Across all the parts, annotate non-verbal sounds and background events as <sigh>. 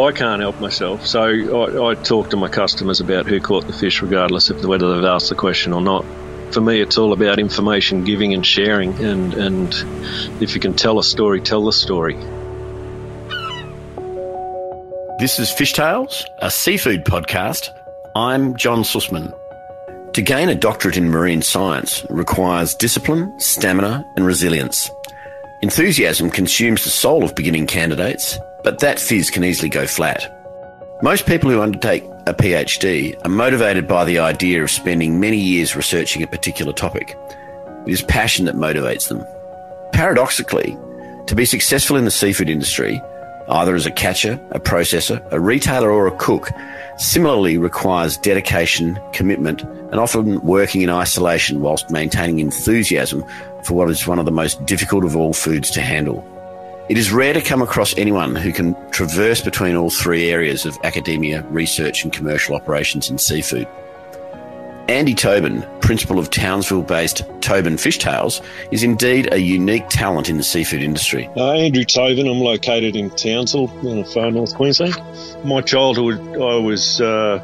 I can't help myself, so I, I, talk to my customers about who caught the fish, regardless of whether they've asked the question or not. For me, it's all about information giving and sharing, and, and if you can tell a story, tell the story. This is Fish Tales, a seafood podcast. I'm John Sussman. To gain a doctorate in marine science requires discipline, stamina, and resilience. Enthusiasm consumes the soul of beginning candidates, but that fizz can easily go flat. Most people who undertake a PhD are motivated by the idea of spending many years researching a particular topic. It is passion that motivates them. Paradoxically, to be successful in the seafood industry, either as a catcher, a processor, a retailer, or a cook, similarly requires dedication, commitment, and often working in isolation whilst maintaining enthusiasm for what is one of the most difficult of all foods to handle. It is rare to come across anyone who can traverse between all three areas of academia, research, and commercial operations in seafood. Andy Tobin, principal of Townsville based Tobin Fishtails, is indeed a unique talent in the seafood industry. Uh, Andrew Tobin, I'm located in Townsville, in far north Queensland. My childhood, I was. Uh,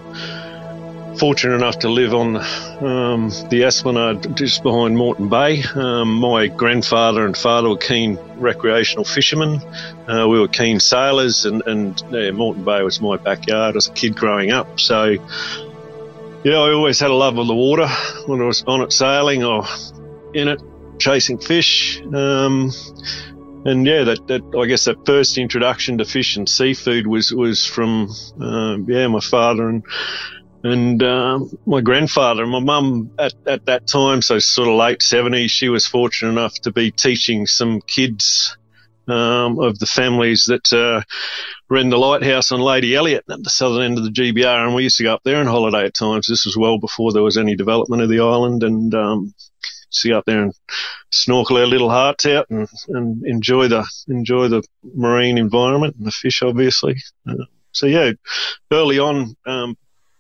fortunate enough to live on um, the Esplanade just behind Moreton Bay. Um, my grandfather and father were keen recreational fishermen. Uh, we were keen sailors, and, and yeah, Moreton Bay was my backyard as a kid growing up. So, yeah, I always had a love of the water when I was on it sailing or in it chasing fish. Um, and yeah, that, that I guess that first introduction to fish and seafood was was from uh, yeah my father and and uh, my grandfather and my mum at, at that time, so sort of late 70s, she was fortunate enough to be teaching some kids um, of the families that uh, ran the lighthouse on Lady Elliot at the southern end of the GBR. And we used to go up there on holiday at times. This was well before there was any development of the island. And um, see up there and snorkel our little hearts out and, and enjoy the enjoy the marine environment and the fish, obviously. Uh, so yeah, early on, um,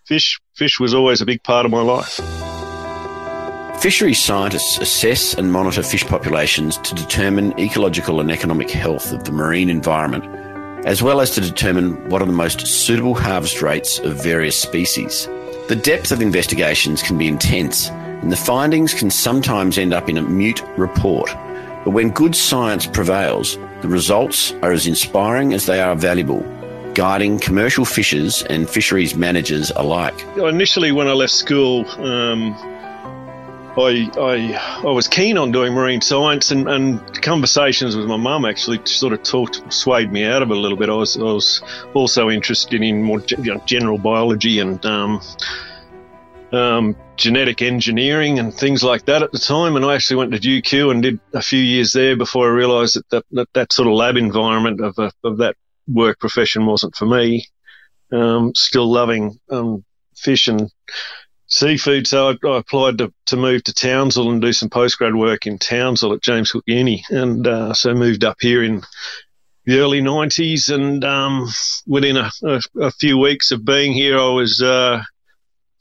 fish fish was always a big part of my life. Fishery scientists assess and monitor fish populations to determine ecological and economic health of the marine environment, as well as to determine what are the most suitable harvest rates of various species. The depth of investigations can be intense, and the findings can sometimes end up in a mute report. But when good science prevails, the results are as inspiring as they are valuable guiding commercial fishers and fisheries managers alike? Initially, when I left school, um, I, I, I was keen on doing marine science, and, and conversations with my mum actually sort of talked, swayed me out of it a little bit. I was, I was also interested in more you know, general biology and um, um, genetic engineering and things like that at the time. And I actually went to UQ and did a few years there before I realised that that, that that, sort of lab environment of, a, of that work profession wasn't for me. Um, still loving um, fish and seafood, so I, I, applied to, to move to Townsville and do some postgrad work in Townsville at James Cook Uni, and uh, so moved up here in the early 90s. And um, within a, a, a, few weeks of being here, I was uh,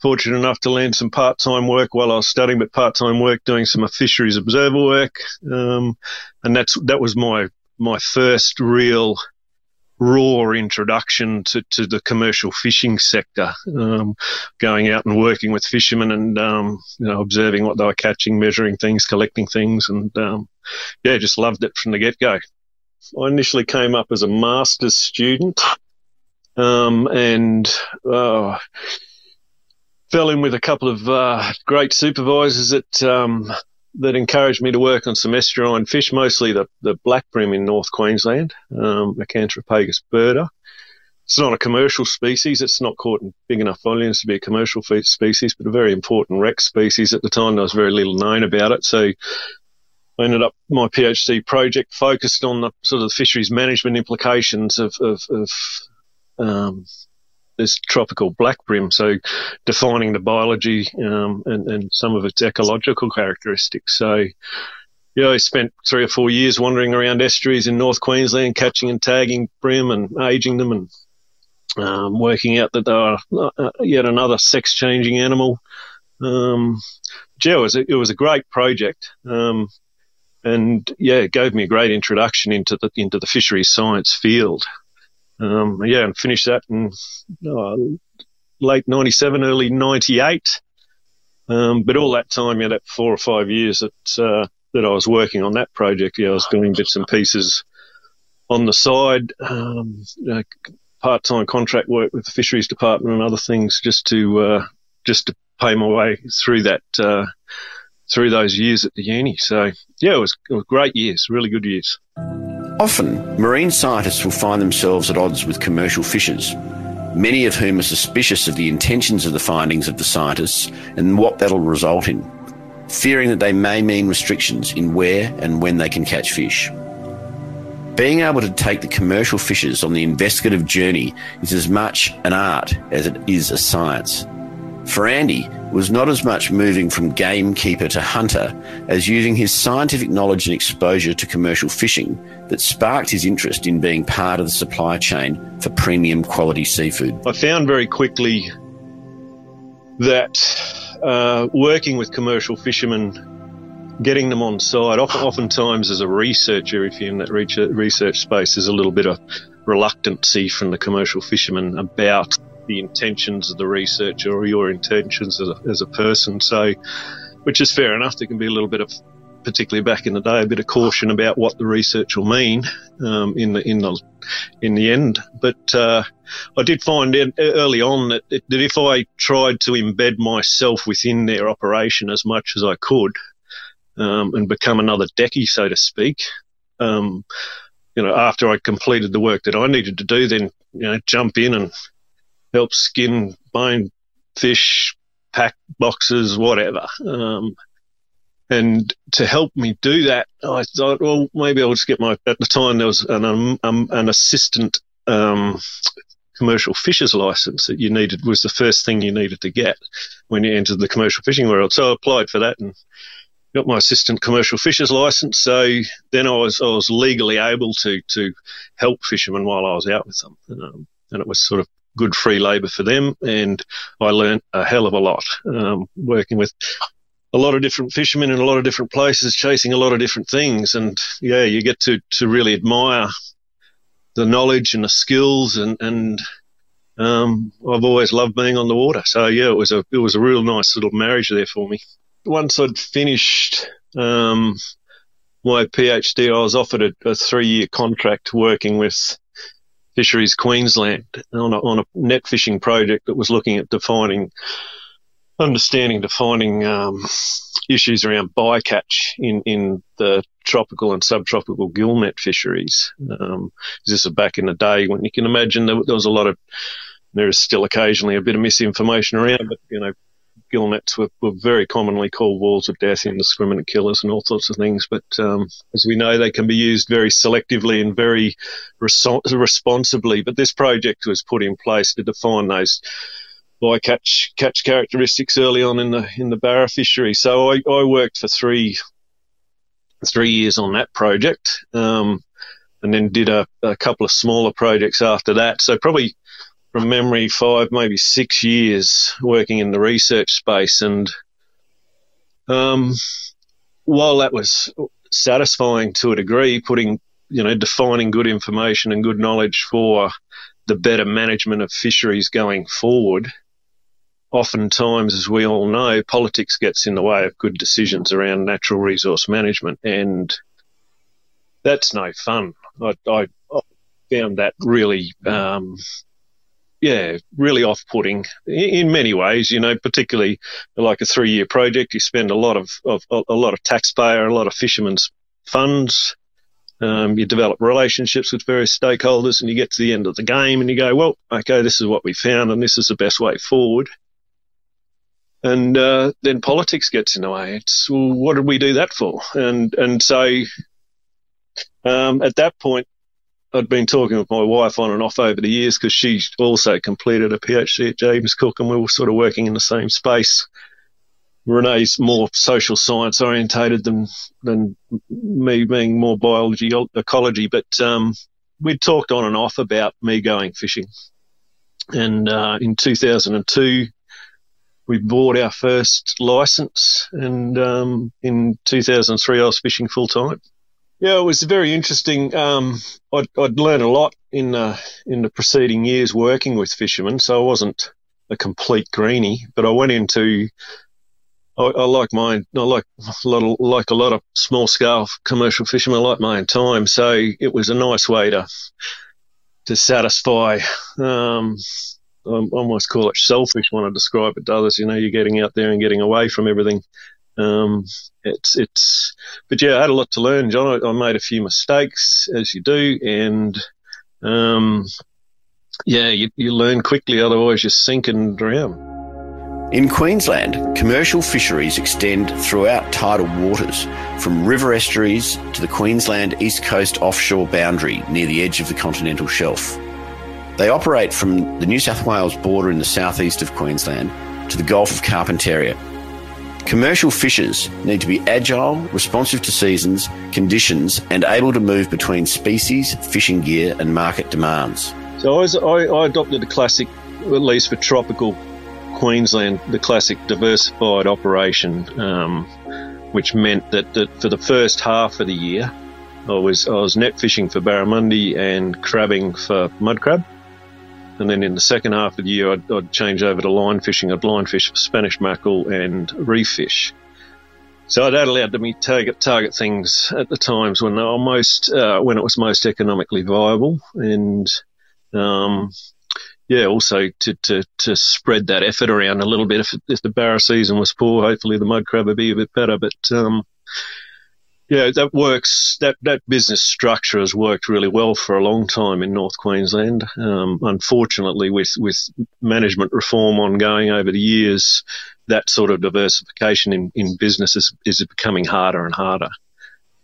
fortunate enough to land some part time work while I was studying, but part time work doing some fisheries observer work, um, and that's that was my my first real raw introduction to, to the commercial fishing sector, um, going out and working with fishermen and um, you know observing what they were catching, measuring things, collecting things, and um, yeah, just loved it from the get go. I initially came up as a master's student, um, and uh, fell in with a couple of uh, great supervisors at um, that encouraged me to work on some estuarine fish, mostly the, the black bream in North Queensland, um, Acanthopagrus berda. It's not a commercial species. It's not caught in big enough volumes to be a commercial species, but a very important rec species. At the time, there was very little known about it. So I ended up my PhD project focused on the sort of fisheries management implications of, of, of um, this tropical black bream. So defining the biology um, and, and some of its ecological characteristics. So yeah, I spent three or four years wandering around estuaries in North Queensland, catching and tagging bream and aging them and um, working out that they are uh, yet another sex changing animal. Um, yeah, it was, a, it was a great project. Um, and yeah, it gave me a great introduction into the, into the fisheries science field. Um, yeah, and finished that in uh, late 97, early 98. Um, but all that time, yeah, that four or five years that, uh, that I was working on that project, yeah, I was doing bits and pieces on the side, um, uh, part-time contract work with the fisheries department and other things just to, uh, just to pay my way through that, uh, through those years at the uni. So yeah, it was, it was great years, really good years. Often, marine scientists will find themselves at odds with commercial fishers, many of whom are suspicious of the intentions of the findings of the scientists and what that'll result in, fearing that they may mean restrictions in where and when they can catch fish. Being able to take the commercial fishers on the investigative journey is as much an art as it is a science. For Andy, was not as much moving from gamekeeper to hunter as using his scientific knowledge and exposure to commercial fishing that sparked his interest in being part of the supply chain for premium quality seafood. I found very quickly that uh, working with commercial fishermen, getting them on side, oftentimes as a researcher, if you're in that research space, there's a little bit of reluctancy from the commercial fishermen about the intentions of the researcher or your intentions as a, as a person. So, which is fair enough. There can be a little bit of, particularly back in the day, a bit of caution about what the research will mean um, in the in the in the end. But uh, I did find early on that, that if I tried to embed myself within their operation as much as I could um, and become another decky, so to speak. Um, you know, after I completed the work that I needed to do, then you know, jump in and help skin, bone fish, pack boxes, whatever. Um, and to help me do that, I thought, well, maybe I'll just get my. At the time, there was an um, um, an assistant um, commercial fisher's license that you needed was the first thing you needed to get when you entered the commercial fishing world. So I applied for that and got my assistant commercial fisher's license. So then I was I was legally able to to help fishermen while I was out with them, um, and it was sort of good free labour for them, and I learnt a hell of a lot um, working with a lot of different fishermen in a lot of different places, chasing a lot of different things, and yeah, you get to to really admire the knowledge and the skills, and and um, I've always loved being on the water. So yeah, it was a it was a real nice little marriage there for me. Once I'd finished um, my PhD, I was offered a, a three year contract working with Fisheries Queensland on a, on a net fishing project that was looking at defining, understanding, defining um, issues around bycatch in, in the tropical and subtropical gillnet fisheries. Um, this is back in the day when you can imagine there, there was a lot of, there is still occasionally a bit of misinformation around, but you know, gillnets were, were very commonly called walls of death, indiscriminate killers, and all sorts of things. But um, as we know, they can be used very selectively and very responsibly. But this project was put in place to define those bycatch catch characteristics early on in the in the Barra fishery. So I, I worked for three three years on that project. Um, and then did a, a couple of smaller projects after that. So probably from memory, five, maybe six years working in the research space. And um, while that was satisfying to a degree, putting, you know, defining good information and good knowledge for the better management of fisheries going forward, oftentimes, as we all know, politics gets in the way of good decisions around natural resource management. And that's no fun. I, I, I found that really um, yeah, really off-putting in many ways. You know, particularly like a three-year project, you spend a lot of, of a lot of taxpayer, a lot of fishermen's funds. Um, you develop relationships with various stakeholders, and you get to the end of the game, and you go, "Well, okay, this is what we found, and this is the best way forward." And uh, then politics gets in the way. It's well, what did we do that for? And and so um, at that point, I'd been talking with my wife on and off over the years because she also completed a PhD at James Cook and we were sort of working in the same space. Renee's more social science orientated than than me being more biology ecology, but um, we'd talked on and off about me going fishing. And uh, in 2002, we bought our first license, and um, in 2003, I was fishing full time. Yeah, it was very interesting. Um, I'd, I'd learned a lot in uh, in the preceding years working with fishermen, so I wasn't a complete greenie. But I went into I, I like my I like a lot of, like a lot of small scale commercial fishermen. I like my own time, so it was a nice way to to satisfy. Um, I almost call it selfish when I describe it to others. You know, you're getting out there and getting away from everything. Um, it's it's, but yeah, I had a lot to learn, John. I, I made a few mistakes, as you do, and um, yeah, you, you learn quickly. Otherwise, you sink and drown. In Queensland, commercial fisheries extend throughout tidal waters, from river estuaries to the Queensland East Coast offshore boundary near the edge of the continental shelf. They operate from the New South Wales border in the southeast of Queensland to the Gulf of Carpentaria Commercial fishers need to be agile, responsive to seasons, conditions, and able to move between species, fishing gear, and market demands. So I, I adopted the classic, at least for tropical Queensland, the classic diversified operation, um, which meant that, that for the first half of the year, I was I was net fishing for barramundi and crabbing for mud crab. And then in the second half of the year, I'd, I'd change over to line fishing. I'd line fish for Spanish mackerel and reef fish. So that allowed me to target target things at the times when they were most uh, when it was most economically viable, and um, yeah, also to, to to spread that effort around a little bit. If, if the barra season was poor, hopefully the mud crab would be a bit better. But um, yeah, that works. That that business structure has worked really well for a long time in North Queensland. Um, unfortunately, with with management reform ongoing over the years, that sort of diversification in, in business is, becoming harder and harder,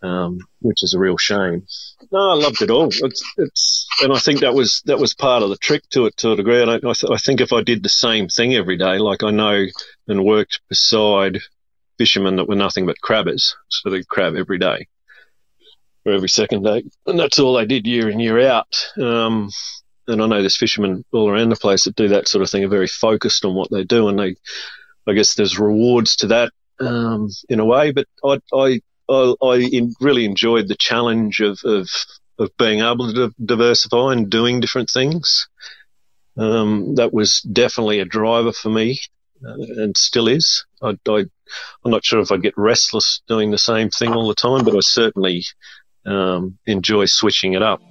um, which is a real shame. No, I loved it all. It's, it's, and I think that was that was part of the trick to it to a degree. I, I, th- I think if I did the same thing every day, like I know and worked beside fishermen that were nothing but crabbers. So they crab every day or every second day. And that's all they did year in, year out. Um, and I know there's fishermen all around the place that do that sort of thing, are very focused on what they do. And they, I guess there's rewards to that, um, in a way, but I, I, I, I in, really enjoyed the challenge of, of, of being able to diversify and doing different things. Um, that was definitely a driver for me and still is. I, am not sure if I get restless doing the same thing all the time, but I certainly um, enjoy switching it up.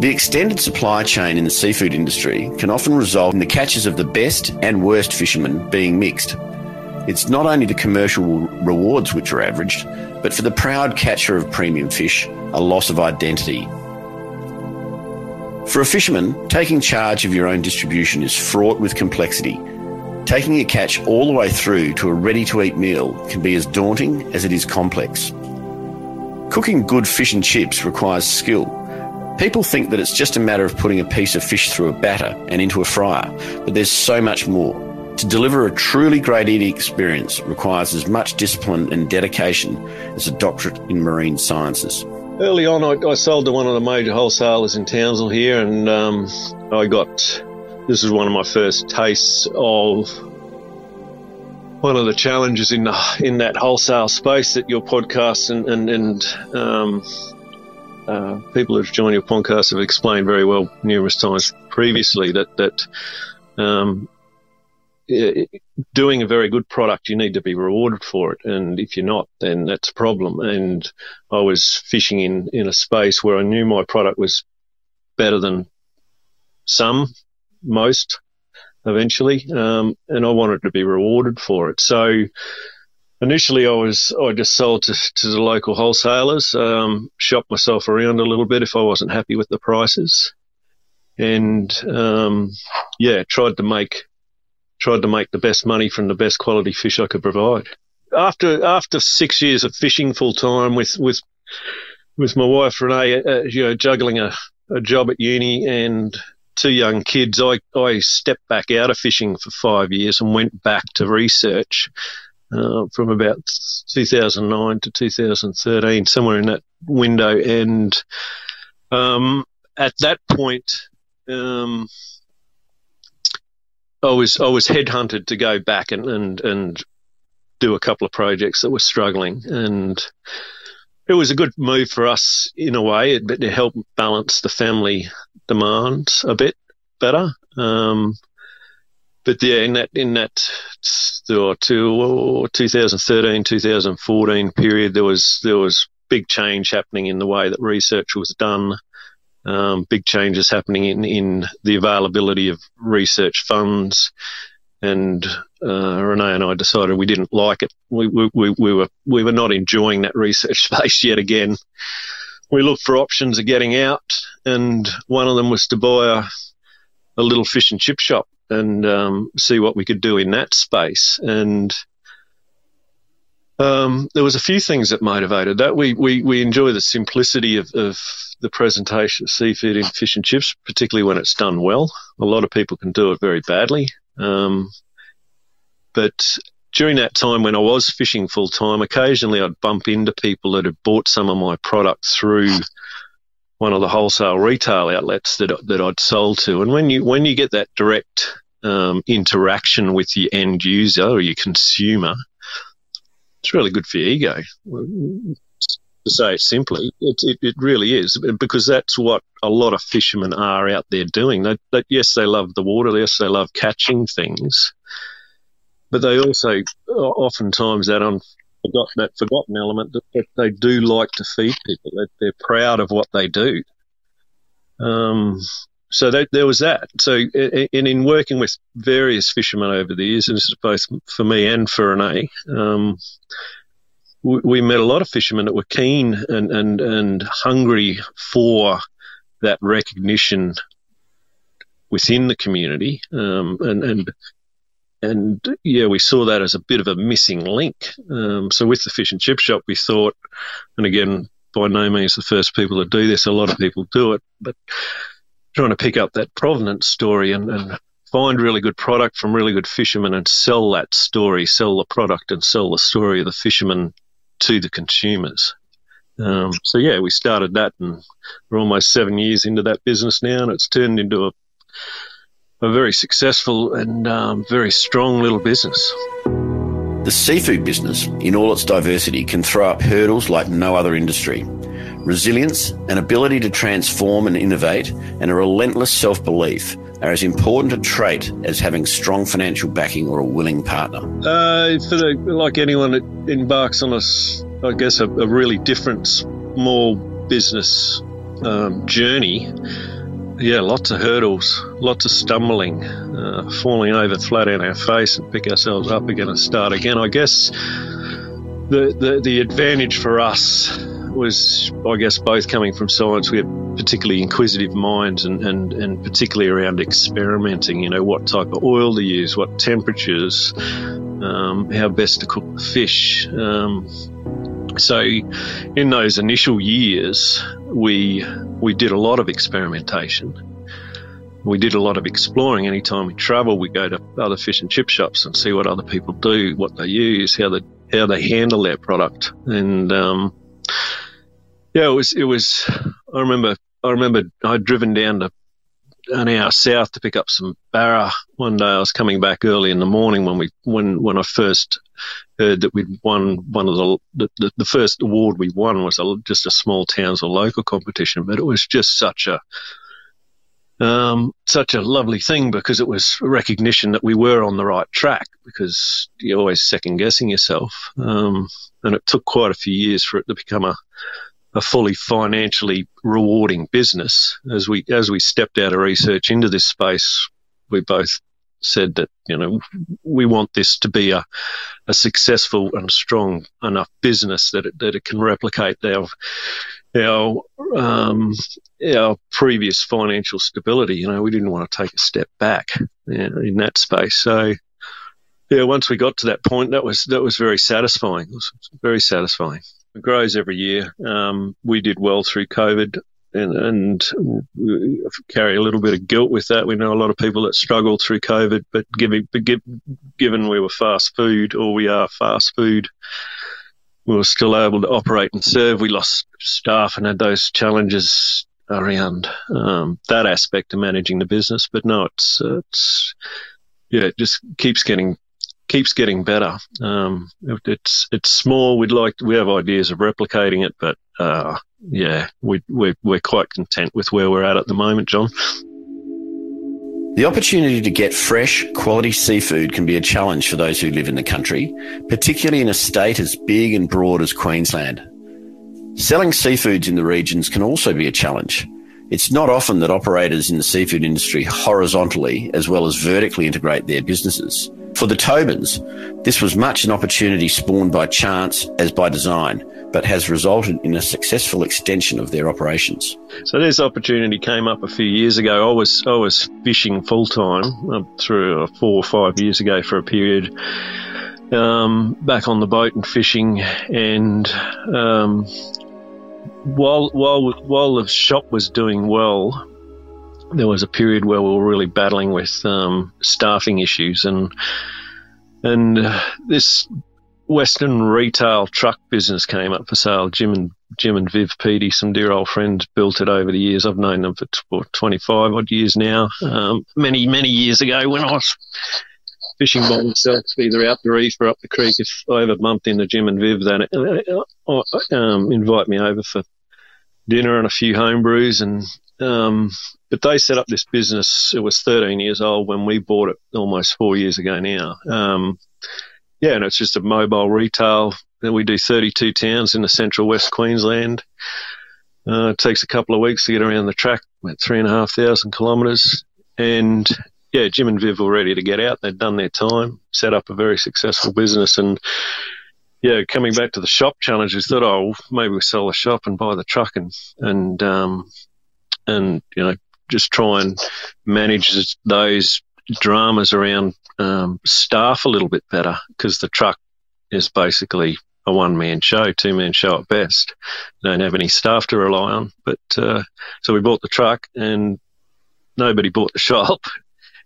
The extended supply chain in the seafood industry can often result in the catches of the best and worst fishermen being mixed. It's not only the commercial rewards which are averaged, but for the proud catcher of premium fish, a loss of identity for a fisherman, taking charge of your own distribution is fraught with complexity. Taking a catch all the way through to a ready to eat meal can be as daunting as it is complex. Cooking good fish and chips requires skill. People think that it's just a matter of putting a piece of fish through a batter and into a fryer, but there's so much more. To deliver a truly great eating experience requires as much discipline and dedication as a doctorate in marine sciences early on, I, I, sold to one of the major wholesalers in Townsville here, and um, I got this is one of my first tastes of one of the challenges in the, in that wholesale space that your podcast and and, and um, uh, people who've joined your podcast have explained very well numerous times previously that that um, doing a very good product, you need to be rewarded for it. And if you're not, then that's a problem. And I was fishing in, in a space where I knew my product was better than some, most eventually. Um, and I wanted to be rewarded for it. So initially I was, I just sold to, to the local wholesalers, um, shopped myself around a little bit if I wasn't happy with the prices. And, um, yeah, tried to make tried to make the best money from the best quality fish I could provide. After after six years of fishing full time with with with my wife Renee, uh, you know, juggling a, a job at uni and two young kids, I, I stepped back out of fishing for five years and went back to research uh, from about 2009 to 2013, somewhere in that window. And um, at that point, um, I was I was headhunted to go back and and and do a couple of projects that were struggling, and it was a good move for us in a way. It, it helped balance the family demands a bit better. Um, but yeah, in that in that two, 2013, 2014 period, there was there was big change happening in the way that research was done. Um, big changes happening in, in the availability of research funds, and uh, Renee and I decided we didn't like it. We, we, we, we, were we were not enjoying that research <laughs> space yet again. We looked for options of getting out, and one of them was to buy a, a little fish and chip shop and um, see what we could do in that space. And um, there was a few things that motivated that. We we, we enjoy the simplicity of, of the presentation of seafood in fish and chips, particularly when it's done well. A lot of people can do it very badly. Um, but during that time when I was fishing full time, occasionally I'd bump into people that had bought some of my products through one of the wholesale retail outlets that that I'd sold to. And when you when you get that direct um, interaction with your end user or your consumer, it's really good for your ego. To say it simply, it, it, it, really is because that's what a lot of fishermen are out there doing. They, they, yes, they love the water. Yes, they love catching things, but they also oftentimes that un, that forgotten element that, they do like to feed people. That they're proud of what they do. Um, so that, there was that. So, in, in working with various fishermen over the years, and this is both for me and for Renee, um, we, we, met a lot of fishermen that were keen and, and, and hungry for that recognition within the community, um, and, and and yeah, we saw that as a bit of a missing link. Um, so with the fish and chip shop, we thought, and again, by no means the first people to do this. A lot of people do it, but trying to pick up that provenance story and, and find really good product from really good fishermen and sell that story, sell the product and sell the story of the fishermen to the consumers. Um, so yeah, we started that and we're almost seven years into that business now and it's turned into a a very successful and um, very strong little business. The seafood business, in all its diversity, can throw up hurdles like no other industry. Resilience, an ability to transform and innovate, and a relentless self belief are as important a trait as having strong financial backing or a willing partner. Uh, for the, like anyone that embarks on a, I guess, a, a really different small business um, journey, yeah, lots of hurdles, lots of stumbling, uh, falling over flat on our face and pick ourselves up again and start again. I guess the, the, the advantage for us was, I guess, both coming from science. We had particularly inquisitive minds and, and, and particularly around experimenting, you know, what type of oil to use, what temperatures, um, how best to cook the fish. Um, so, in those initial years, we we did a lot of experimentation. We did a lot of exploring. Anytime we travel, we go to other fish and chip shops and see what other people do, what they use, how they how they handle their product. And um, yeah, it was it was. I remember I remember I'd driven down to an hour south to pick up some barra one day. I was coming back early in the morning when we when when I first heard that we'd won one of the the, the first award we won was a, just a small towns or local competition, but it was just such a um, such a lovely thing because it was recognition that we were on the right track because you're always second guessing yourself. Um, and it took quite a few years for it to become a, a fully financially rewarding business. As we as we stepped out of research into this space, we both said that you know we want this to be a, a successful and strong enough business that it, that it can replicate our our um, our previous financial stability. You know, we didn't want to take a step back in that space. So yeah, once we got to that point, that was that was very satisfying. It was very satisfying. It grows every year. Um, we did well through COVID and, and carry a little bit of guilt with that. We know a lot of people that struggled through COVID, but given, given we were fast food or we are fast food, we were still able to operate and serve. We lost staff and had those challenges around um, that aspect of managing the business. But no, it's, it's yeah, it just keeps getting keeps getting better. Um, it's it's small. We'd like we have ideas of replicating it, but uh, yeah, we we're we're quite content with where we're at at the moment, John. The opportunity to get fresh, quality seafood can be a challenge for those who live in the country, particularly in a state as big and broad as Queensland. Selling seafoods in the regions can also be a challenge. It's not often that operators in the seafood industry horizontally as well as vertically integrate their businesses. For the Tobins, this was much an opportunity spawned by chance as by design, but has resulted in a successful extension of their operations. So this opportunity came up a few years ago. I was I was fishing full time uh, through uh, four or five years ago for a period. Um, back on the boat and fishing, and um, while while while the shop was doing well, there was a period where we were really battling with um, staffing issues, and and uh, this Western retail truck business came up for sale. Jim and Jim and Viv Petey, some dear old friends, built it over the years. I've known them for 25 odd years now. Um, many many years ago, when I was fishing by myself, either out the reef or up the creek. If I ever bumped into Jim and Viv, then uh, uh, um, invite me over for dinner and a few home brews. And um, but they set up this business. It was 13 years old when we bought it, almost four years ago now. Um, yeah, and it's just a mobile retail. We do 32 towns in the central west Queensland. Uh, it takes a couple of weeks to get around the track, about three and a half thousand kilometres. And yeah, Jim and Viv were ready to get out. They'd done their time, set up a very successful business, and yeah, coming back to the shop challenge, we thought, oh, maybe we sell the shop and buy the truck and and um, and you know just try and manage those dramas around um, staff a little bit better because the truck is basically a one man show, two man show at best. Don't have any staff to rely on. But uh, so we bought the truck and nobody bought the <laughs> shop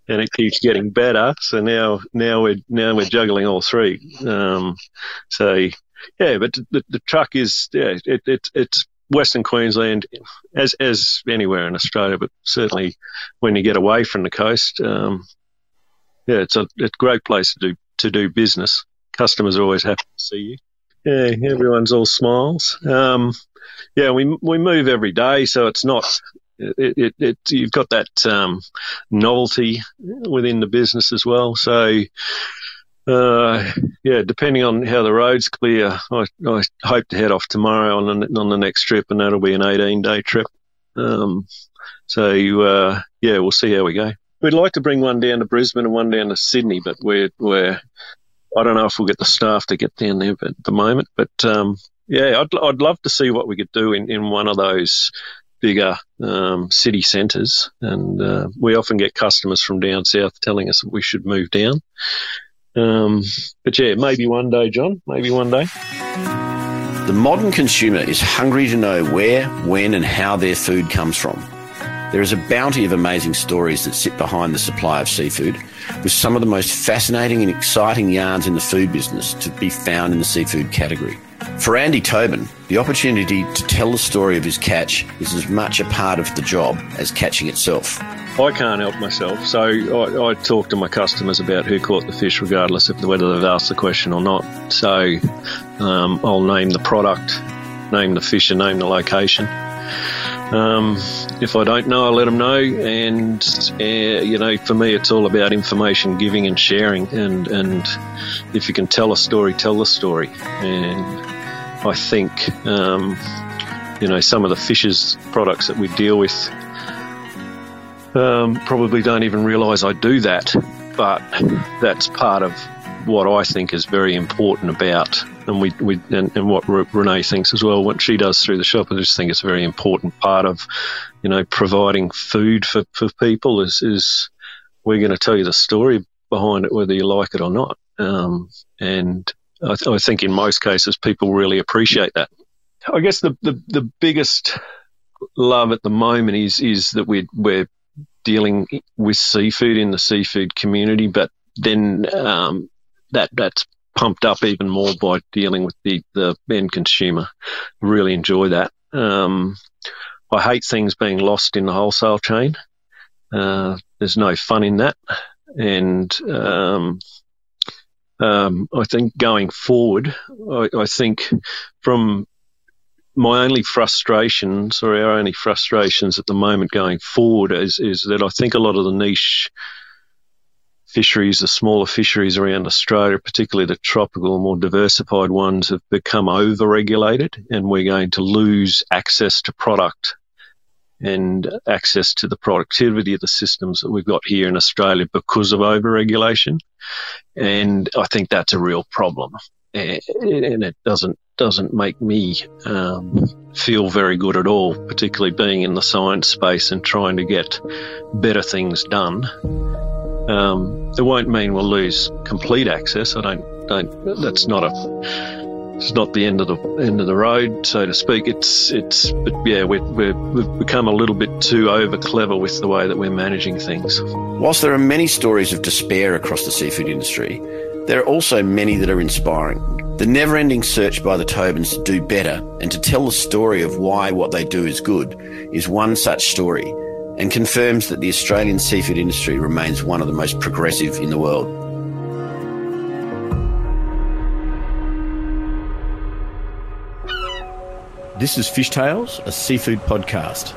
and it keeps getting better. So now, now we're now we're juggling all three. Um, so yeah, but the, the truck is yeah, it, it, it's Western Queensland as as anywhere in Australia, but certainly when you get away from the coast, um, yeah, it's a it's a great place to do to do business. Customers are always happy to see you. Yeah, everyone's all smiles. Um, yeah, we we move every day, so it's not it, it, it, you've got that um, novelty within the business as well. So, uh, yeah, depending on how the road's clear, I, I hope to head off tomorrow on the, on the next trip, and that'll be an 18 day trip. Um, so, uh, yeah, we'll see how we go. We'd like to bring one down to Brisbane and one down to Sydney, but we're, we're I don't know if we'll get the staff to get down there at the moment, but um, yeah, I'd, I'd love to see what we could do in, in one of those bigger um, city centres, and uh, we often get customers from down south telling us that we should move down. Um, but yeah, maybe one day, John. Maybe one day. The modern consumer is hungry to know where, when, and how their food comes from. There is a bounty of amazing stories that sit behind the supply of seafood, with some of the most fascinating and exciting yarns in the food business to be found in the seafood category. For Andy Tobin, the opportunity to tell the story of his catch is as much a part of the job as catching itself. I can't help myself, so I, I, talk to my customers about who caught the fish, regardless of whether they've asked the question or not. So um, I'll name the product, name the fish, and name the location. Um, if I don't know, I'll let them know. And uh, you know, for me, it's all about information giving and sharing. And and if you can tell a story, tell the story. And I think, um, you know, some of the fishers products that we deal with um, probably don't even realise I do that, but that's part of what I think is very important about, and we, we and, and what Renee thinks as well. What she does through the shop, I just think it's a very important part of, you know, providing food for, for people. Is is we're going to tell you the story behind it, whether you like it or not. Um, and I, th- I, think in most cases people really appreciate that. I guess the, the, the biggest love at the moment is is that we're we're dealing with seafood in the seafood community, but then um, that that's pumped up even more by dealing with the, the end consumer. Really enjoy that. Um, I hate things being lost in the wholesale chain. Uh, there's no fun in that, and um, um, I think going forward, I, I, think from my only frustrations, or our only frustrations at the moment going forward, is, is that I think a lot of the niche fisheries, the smaller fisheries around Australia, particularly the tropical, more diversified ones, have become over-regulated, and we're going to lose access to product and access to the productivity of the systems that we've got here in Australia because of over-regulation. And I think that's a real problem. And it doesn't doesn't make me um, feel very good at all, particularly being in the science space and trying to get better things done. Um, it won't mean we'll lose complete access. I don't don't. That's not a it's not the end of the end of the road, so to speak. It's it's but yeah, we have become a little bit too over clever with the way that we're managing things. Whilst there are many stories of despair across the seafood industry, there are also many that are inspiring. The never-ending search by the Tobins to do better and to tell the story of why what they do is good is one such story and confirms that the Australian seafood industry remains one of the most progressive in the world. This is Fish Tales, a seafood podcast.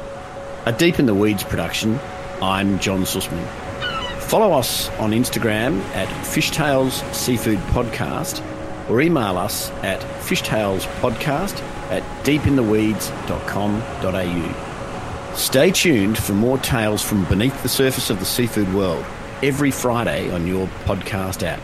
A Deep in the Weeds production. I'm John Sussman. Follow us on Instagram at Fishtails Seafood Podcast or email us at fishtalespodcast at deepintheweeds.com.au. Stay tuned for more tales from beneath the surface of the seafood world every Friday on your podcast app.